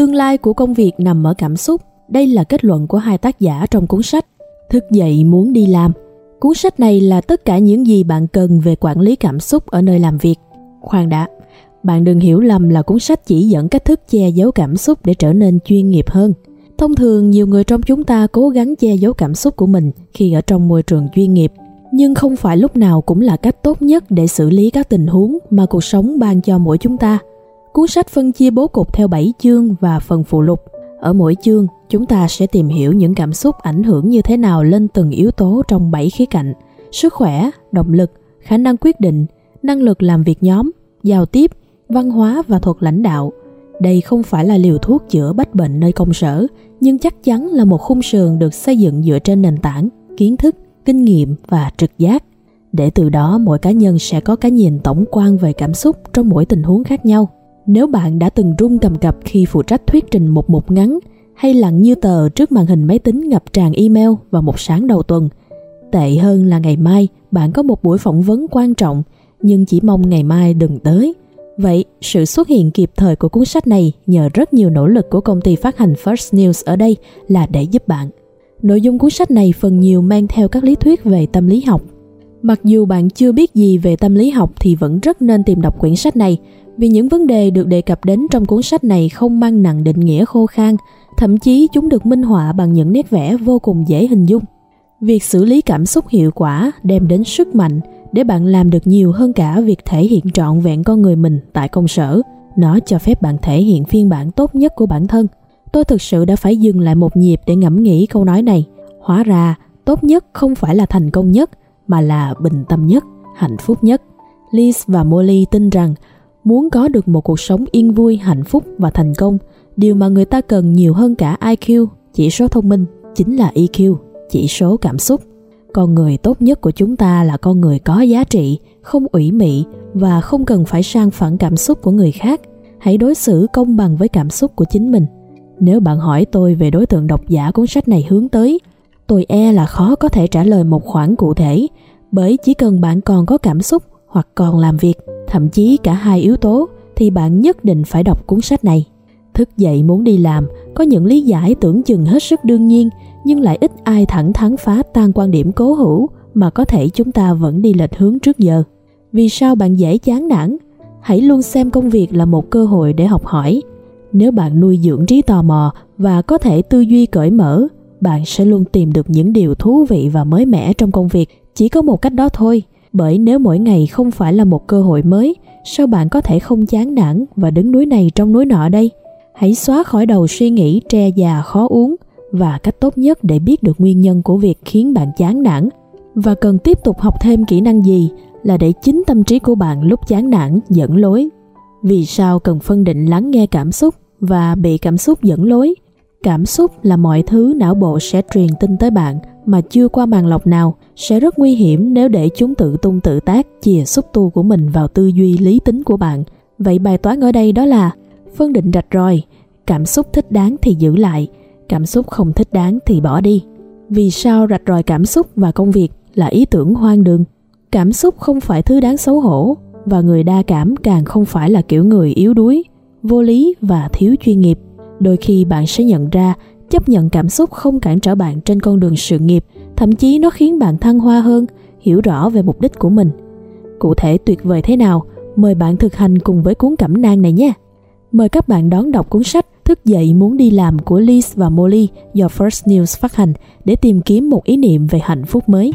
Tương lai của công việc nằm ở cảm xúc. Đây là kết luận của hai tác giả trong cuốn sách Thức dậy muốn đi làm. Cuốn sách này là tất cả những gì bạn cần về quản lý cảm xúc ở nơi làm việc. Khoan đã, bạn đừng hiểu lầm là cuốn sách chỉ dẫn cách thức che giấu cảm xúc để trở nên chuyên nghiệp hơn. Thông thường nhiều người trong chúng ta cố gắng che giấu cảm xúc của mình khi ở trong môi trường chuyên nghiệp, nhưng không phải lúc nào cũng là cách tốt nhất để xử lý các tình huống mà cuộc sống ban cho mỗi chúng ta. Cuốn sách phân chia bố cục theo 7 chương và phần phụ lục. Ở mỗi chương, chúng ta sẽ tìm hiểu những cảm xúc ảnh hưởng như thế nào lên từng yếu tố trong 7 khía cạnh: sức khỏe, động lực, khả năng quyết định, năng lực làm việc nhóm, giao tiếp, văn hóa và thuật lãnh đạo. Đây không phải là liều thuốc chữa bách bệnh nơi công sở, nhưng chắc chắn là một khung sườn được xây dựng dựa trên nền tảng, kiến thức, kinh nghiệm và trực giác. Để từ đó mỗi cá nhân sẽ có cái nhìn tổng quan về cảm xúc trong mỗi tình huống khác nhau. Nếu bạn đã từng run cầm cập khi phụ trách thuyết trình một mục ngắn hay lặng như tờ trước màn hình máy tính ngập tràn email vào một sáng đầu tuần, tệ hơn là ngày mai bạn có một buổi phỏng vấn quan trọng nhưng chỉ mong ngày mai đừng tới Vậy, sự xuất hiện kịp thời của cuốn sách này nhờ rất nhiều nỗ lực của công ty phát hành First News ở đây là để giúp bạn. Nội dung cuốn sách này phần nhiều mang theo các lý thuyết về tâm lý học. Mặc dù bạn chưa biết gì về tâm lý học thì vẫn rất nên tìm đọc quyển sách này, vì những vấn đề được đề cập đến trong cuốn sách này không mang nặng định nghĩa khô khan, thậm chí chúng được minh họa bằng những nét vẽ vô cùng dễ hình dung. Việc xử lý cảm xúc hiệu quả đem đến sức mạnh, để bạn làm được nhiều hơn cả việc thể hiện trọn vẹn con người mình tại công sở. Nó cho phép bạn thể hiện phiên bản tốt nhất của bản thân. Tôi thực sự đã phải dừng lại một nhịp để ngẫm nghĩ câu nói này. Hóa ra, tốt nhất không phải là thành công nhất, mà là bình tâm nhất, hạnh phúc nhất. Liz và Molly tin rằng muốn có được một cuộc sống yên vui, hạnh phúc và thành công, điều mà người ta cần nhiều hơn cả IQ, chỉ số thông minh, chính là EQ, chỉ số cảm xúc. Con người tốt nhất của chúng ta là con người có giá trị không ủy mị và không cần phải sang phản cảm xúc của người khác. Hãy đối xử công bằng với cảm xúc của chính mình. Nếu bạn hỏi tôi về đối tượng độc giả cuốn sách này hướng tới tôi e là khó có thể trả lời một khoản cụ thể, bởi chỉ cần bạn còn có cảm xúc hoặc còn làm việc, thậm chí cả hai yếu tố, thì bạn nhất định phải đọc cuốn sách này. Thức dậy muốn đi làm, có những lý giải tưởng chừng hết sức đương nhiên, nhưng lại ít ai thẳng thắn phá tan quan điểm cố hữu mà có thể chúng ta vẫn đi lệch hướng trước giờ. Vì sao bạn dễ chán nản? Hãy luôn xem công việc là một cơ hội để học hỏi. Nếu bạn nuôi dưỡng trí tò mò và có thể tư duy cởi mở bạn sẽ luôn tìm được những điều thú vị và mới mẻ trong công việc. Chỉ có một cách đó thôi, bởi nếu mỗi ngày không phải là một cơ hội mới, sao bạn có thể không chán nản và đứng núi này trong núi nọ đây? Hãy xóa khỏi đầu suy nghĩ, tre già khó uống và cách tốt nhất để biết được nguyên nhân của việc khiến bạn chán nản. Và cần tiếp tục học thêm kỹ năng gì là để chính tâm trí của bạn lúc chán nản dẫn lối? Vì sao cần phân định lắng nghe cảm xúc và bị cảm xúc dẫn lối? Cảm xúc là mọi thứ não bộ sẽ truyền tin tới bạn mà chưa qua màn lọc nào sẽ rất nguy hiểm nếu để chúng tự tung tự tác chìa xúc tu của mình vào tư duy lý tính của bạn. Vậy bài toán ở đây đó là phân định rạch ròi, cảm xúc thích đáng thì giữ lại, cảm xúc không thích đáng thì bỏ đi. Vì sao rạch ròi cảm xúc và công việc là ý tưởng hoang đường? Cảm xúc không phải thứ đáng xấu hổ và người đa cảm càng không phải là kiểu người yếu đuối, vô lý và thiếu chuyên nghiệp đôi khi bạn sẽ nhận ra, chấp nhận cảm xúc không cản trở bạn trên con đường sự nghiệp, thậm chí nó khiến bạn thăng hoa hơn, hiểu rõ về mục đích của mình. Cụ thể tuyệt vời thế nào? Mời bạn thực hành cùng với cuốn cẩm nang này nhé. Mời các bạn đón đọc cuốn sách Thức dậy muốn đi làm của Liz và Molly do First News phát hành để tìm kiếm một ý niệm về hạnh phúc mới.